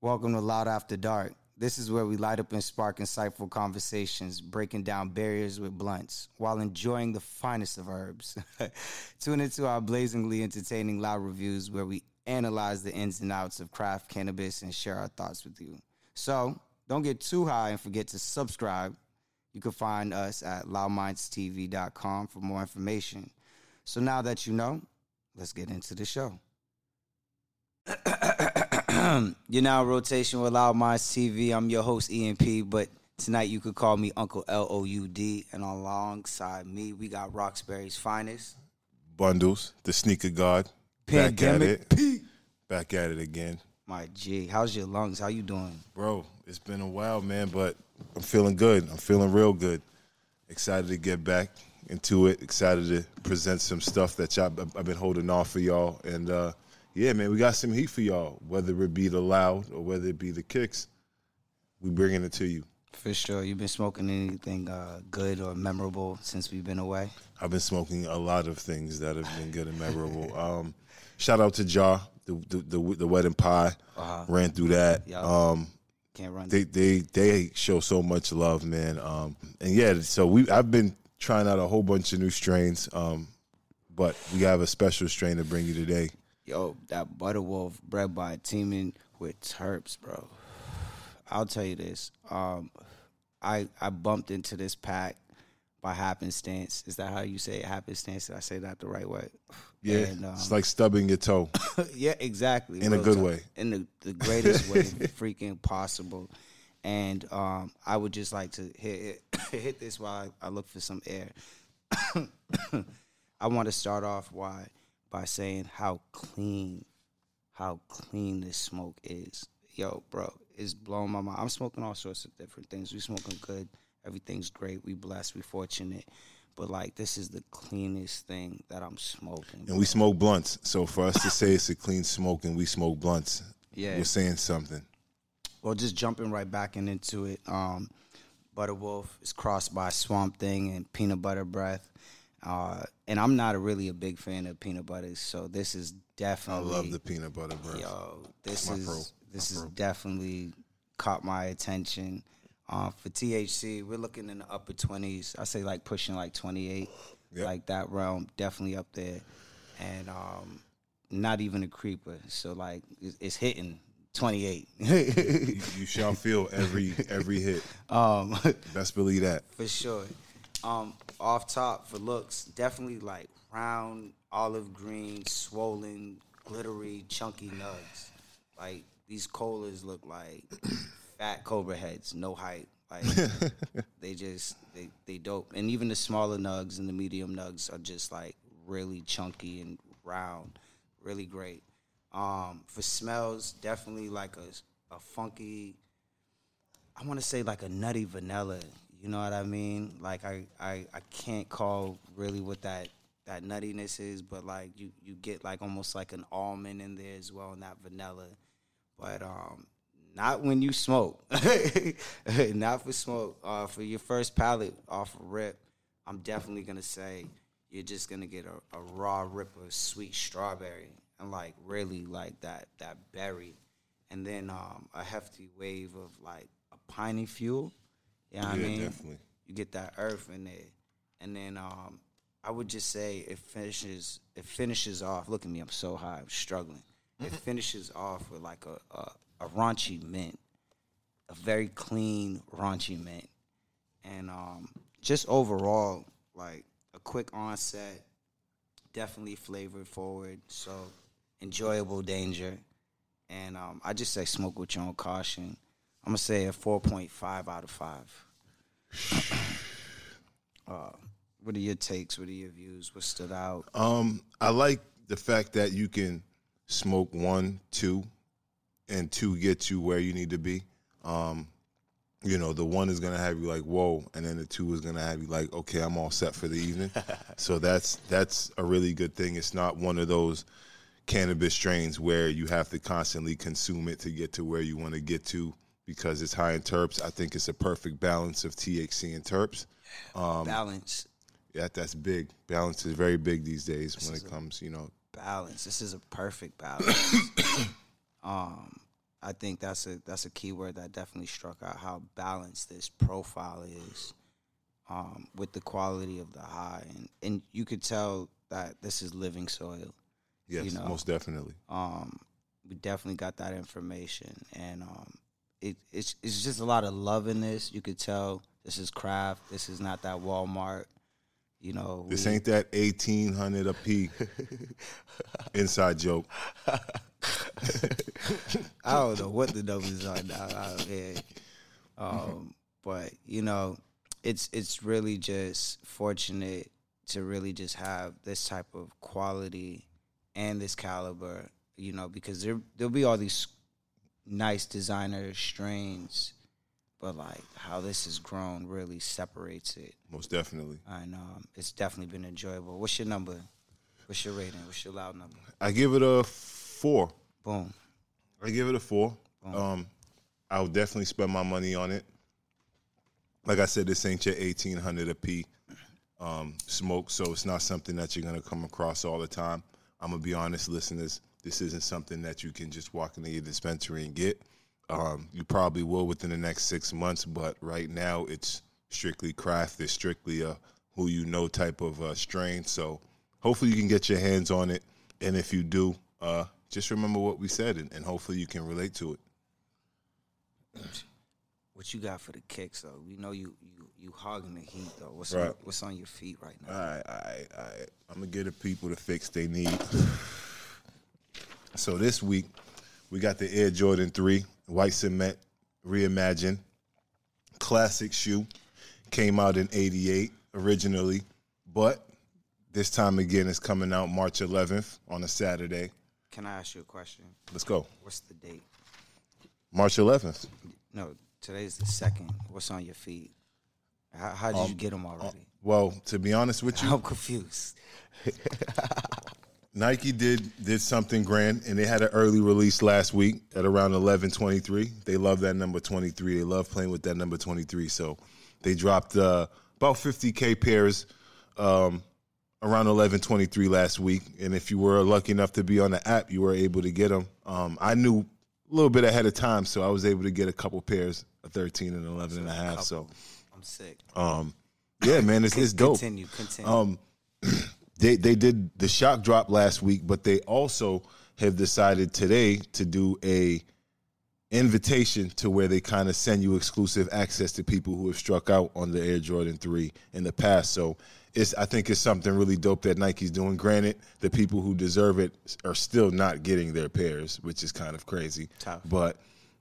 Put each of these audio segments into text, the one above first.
Welcome to Loud After Dark. This is where we light up and spark insightful conversations, breaking down barriers with blunts while enjoying the finest of herbs. Tune into our blazingly entertaining loud reviews where we analyze the ins and outs of craft cannabis and share our thoughts with you. So don't get too high and forget to subscribe. You can find us at loudmindstv.com for more information. So now that you know, let's get into the show. You're now in rotation with Loud Minds TV. I'm your host, EMP, but tonight you could call me Uncle L O U D. And alongside me, we got Roxbury's finest. Bundles, the sneaker god. Pandemic Back at it. Back at it again. My G, how's your lungs? How you doing? Bro, it's been a while, man, but I'm feeling good. I'm feeling real good. Excited to get back into it. Excited to present some stuff that y'all, I've been holding off for y'all. And uh, yeah, man, we got some heat for y'all. Whether it be the loud or whether it be the kicks, we bringing it to you. For sure. You been smoking anything uh, good or memorable since we've been away? I've been smoking a lot of things that have been good and memorable. Um, shout out to Jaw, the the, the, the wedding pie. Uh-huh. Ran through that. Yup. Um, Can't run. they they they show so much love, man. Um, and yeah, so we I've been trying out a whole bunch of new strains, um, but we have a special strain to bring you today. Yo, that Butterwolf bred by teaming with Terps, bro. I'll tell you this. Um, I I bumped into this pack by happenstance. Is that how you say it? Happenstance? Did I say that the right way? Yeah, And, um, it's like stubbing your toe. yeah, exactly. In a good way. In the, the greatest way freaking possible. And um, I would just like to hit hit this while I, I look for some air. I want to start off why by saying how clean, how clean this smoke is. Yo, bro, it's blowing my mind. I'm smoking all sorts of different things. We smoking good. Everything's great. We blessed. We fortunate. But like this is the cleanest thing that I'm smoking. And we smoke blunts. So for us to say it's a clean smoke and we smoke blunts, Yeah. we're saying something. Well, just jumping right back in into it. Um, Butterwolf is crossed by Swamp Thing and Peanut Butter Breath. Uh, and I'm not a really a big fan of peanut butter, so this is I definitely love the peanut butter bread. yo. This My is pro. this My is pro. definitely caught my attention. Uh, for THC, we're looking in the upper 20s. I say like pushing like 28, Yep. like that realm, definitely up there, and um, not even a creeper. So like it's, it's hitting 28. You, you shall feel every every hit. um, Best believe that. for sure. Um, off top for looks, definitely like round, olive green, swollen, glittery, chunky nugs. Like these colas look like fat cobra heads, no height. Like they just they they dope. And even the smaller nugs and the medium nugs are just like really chunky and round, really great. Um, for smells, definitely like a a funky I want to say like a nutty vanilla. You know what I mean? Like I, I, I can't call really what that that nuttiness is, but like you you get like almost like an almond in there as well, and that vanilla. But um, not when you smoke. not for smoke. Uh, for your first palate off a rip, I'm definitely gonna say you're just gonna get a, a raw rip of sweet strawberry and like really like that that berry, and then um, a hefty wave of like a piney fuel. You know what I Yeah, mean? definitely. You get that earth in there, and then um, I would just say it finishes. It finishes off. Look at me, I'm so high, I'm struggling. It finishes off with like a, a a raunchy mint, a very clean raunchy mint, and um, just overall like a quick onset, definitely flavored forward, so enjoyable danger, and um, I just say smoke with your own caution. I'm gonna say a 4.5 out of five. uh, what are your takes? What are your views? What stood out? Um, I like the fact that you can smoke one, two, and two gets you where you need to be. Um, you know, the one is gonna have you like whoa, and then the two is gonna have you like okay, I'm all set for the evening. so that's that's a really good thing. It's not one of those cannabis strains where you have to constantly consume it to get to where you want to get to because it's high in terps. I think it's a perfect balance of THC and terps. Um, balance, Yeah, that's big. Balance is very big these days when it comes, you know. balance. This is a perfect balance. um, I think that's a that's a key word that definitely struck out how balanced this profile is um, with the quality of the high, and and you could tell that this is living soil. Yes, You know. most definitely. Um, we definitely got that information, and um, it, it's it's just a lot of love in this. You could tell this is craft. This is not that Walmart. You know, This we- ain't that eighteen hundred a p. Inside joke. I don't know what the numbers are now out here. Um, but you know, it's it's really just fortunate to really just have this type of quality and this caliber. You know, because there there'll be all these nice designer strains, but like how this has grown really separates it. Most definitely. And um, it's definitely been enjoyable. What's your number? What's your rating? What's your loud number? I give it a four. Boom. I give it a four. Um, I would definitely spend my money on it. Like I said, this ain't your eighteen hundred a p um, smoke, so it's not something that you're gonna come across all the time. I'm gonna be honest, listeners. This isn't something that you can just walk into your dispensary and get. Um, you probably will within the next six months, but right now it's strictly craft. It's strictly a who you know type of uh, strain. So hopefully you can get your hands on it, and if you do, uh, just remember what we said, and, and hopefully you can relate to it. What you got for the kicks though? We know you you you hogging the heat though. What's Right. on, what's on your feet right now? All right, all right, all right. I'm gonna get the people the fix they need. So this week we got the Air Jordan 3 white cement reimagined classic shoe. Came out in 88 originally, but this time again it's coming out March 11th on a Saturday. Can I ask you a question? Let's go. What's the date? March 11th. No, today's the second. What's on your feet? How, how did you um, get them already? Uh, well, to be honest with you, I'm confused. Nike did did something grand, and they had an early release last week at around eleven twenty three. They love that number twenty three. They love playing with that number twenty three. So they dropped uh, about fifty k pairs um, around eleven twenty three last week. And if you were lucky enough to be on the app, you were able to get them. Um, I knew a little bit ahead of time, so I was able to get a couple pairs, a thirteen and eleven and a half. So I'm sick. um, yeah, man, it's, it's dope. Continue. Continue. They they did the shock drop last week, but they also have decided today to do a invitation to where they kind of send you exclusive access to people who have struck out on the Air Jordan 3 in the past. So it's I think it's something really dope that Nike's doing. Granted, the people who deserve it are still not getting their pairs, which is kind of crazy. Tough. But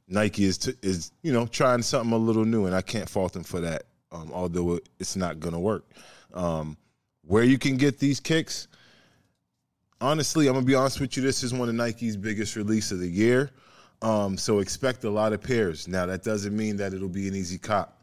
Nike is t- is you know trying something a little new, and I can't fault them for that. Um, although it's not gonna work. Um, where you can get these kicks, honestly, I'm gonna be honest with you. This is one of Nike's biggest release of the year. Um, so expect a lot of pairs. Now that doesn't mean that it'll be an easy cop.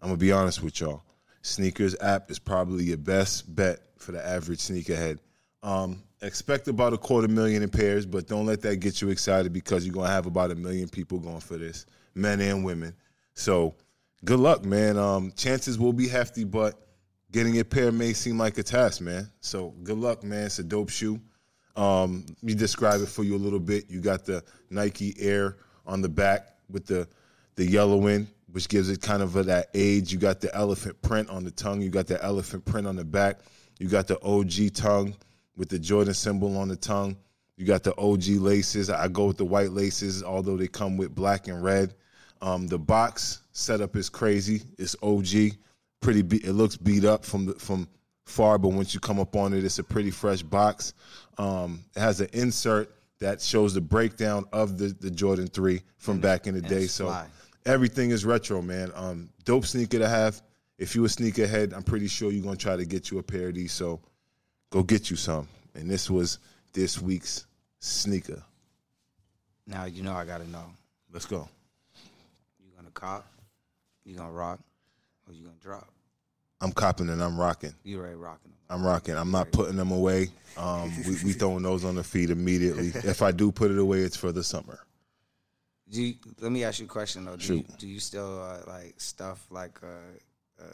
I'm gonna be honest with y'all. Sneakers app is probably your best bet for the average sneakerhead. Um, expect about a quarter million in pairs, but don't let that get you excited because you're gonna have about a million people going for this, men and women. So good luck, man. Um, chances will be hefty, but getting a pair may seem like a task, man. So good luck, man. It's a dope shoe. Um, let me describe it for you a little bit. You got the Nike Air on the back with the the yellowing, which gives it kind of a, that age. You got the elephant print on the tongue. You got the elephant print on the back. You got the OG tongue with the Jordan symbol on the tongue. You got the OG laces. I go with the white laces, although they come with black and red. Um, the box setup is crazy. It's OG. Pretty. Be- it looks beat up from the, from far, but once you come up on it, it's a pretty fresh box. Um, it has an insert that shows the breakdown of the, the Jordan 3 from back in the day. So fly. everything is retro, man. Um, dope sneaker to have. If you a sneakerhead, I'm pretty sure you're gonna try to get you a pair of these. So go get you some. And this was this week's sneaker. now you know I gotta know. Let's go. You gonna cop? You gonna rock? Or you gonna drop? I'm copping and I'm rocking. You're already rocking them. I'm rocking. I'm not putting them away. Um, we, we throwing those on the feet immediately. If I do put it away, it's for the summer. Do you, let me ask you a question though. Do you, do you still uh, like stuff like uh, uh,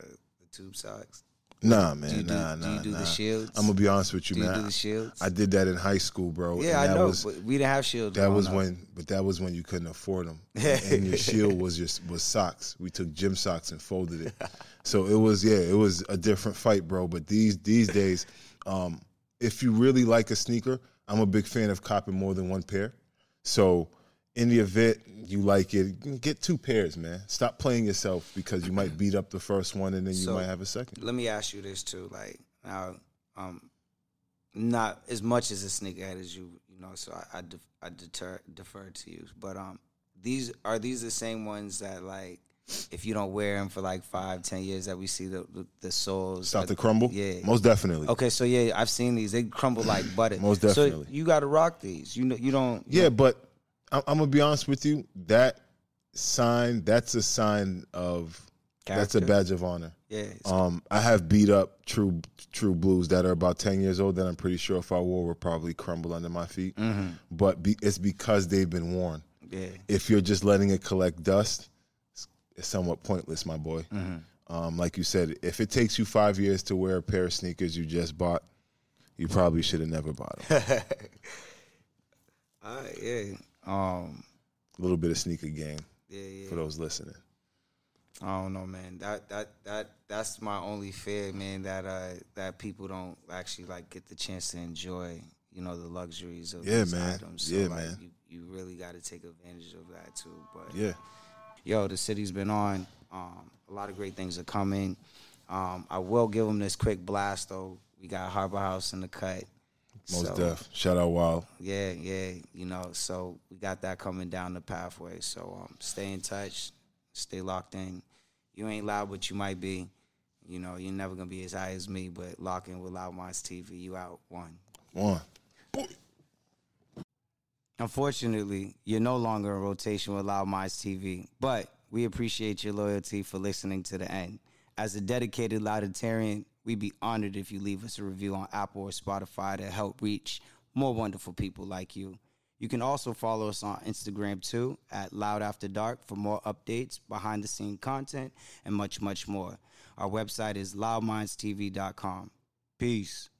the tube socks? Nah, man. Do you do, nah, do nah, you do nah. the shields? I'm gonna be honest with you, do you man. do the shields? I did that in high school, bro. yeah, and I know, Was, but we didn't have shields. that was when, but that was when you couldn't afford them, and your shield was just was socks. We took gym socks and folded it. So it was, yeah, it was a different fight, bro. But these these days, um, if you really like a sneaker, I'm a big fan of copping more than one pair. So in the event you like it, get two pairs, man. Stop playing yourself because you might beat up the first one and then you So- might have a second. Let me ask you this too, like now, um, not as much as a sneakerhead as you, you know. So I, I, def- I deter, defer to you, but um, these are these the same ones that like, if you don't wear them for like five, ten years, that we see the the, the soles Start to crumble. Yeah. most definitely. Okay, so yeah, I've seen these. They crumble like butter. Most So definitely. you got to rock these. You know, you don't. you Yeah, but I'm, I'm gonna be honest with you. That sign, that's a sign of that's a badge of honor. Yeah. Um, I have beat up true true blues that are about ten years old that I'm pretty sure if I wore would probably crumble under my feet. Mm-hmm. But be, it's because they've been worn. yeah. If you're just letting it collect dust, it's, it's somewhat pointless, my boy. Mm-hmm. Um, like you said, if it takes you five years to wear a pair of sneakers you just bought, you probably should have never bought them. All right. Yeah. Um. a little bit of sneaker game Yeah. Yeah. for those listening. I don't know, man. That that that that's my only fear, man. That uh that people don't actually like get the chance to enjoy, you know, the luxuries of Yeah, these man. items. So, Yeah, like, man. You you really got to take advantage of that too. But Yeah. yo, the city's been on. Um, a lot of great things are coming. Um, I will give them this quick blast though. We got Harbor House in the cut. Most So, def. Shout out Wild. Yeah, yeah, you know, so we got that coming down the pathway. So um, stay in touch, stay locked in. You ain't loud, but you might be. You know, you're never gonna be as high as me, but lock in with Loud Minds TV. You out one. One. Unfortunately, you're no longer in rotation with Loud Minds TV, but we appreciate your loyalty for listening to the end. As a dedicated Louditarian, we'd be honored if you leave us a review on Apple or Spotify to help reach more wonderful people like you. You can also follow us on Instagram too at Loud After Dark for more updates, behind the scene content, and much, much more. Our website is loudmindstv.com. Peace.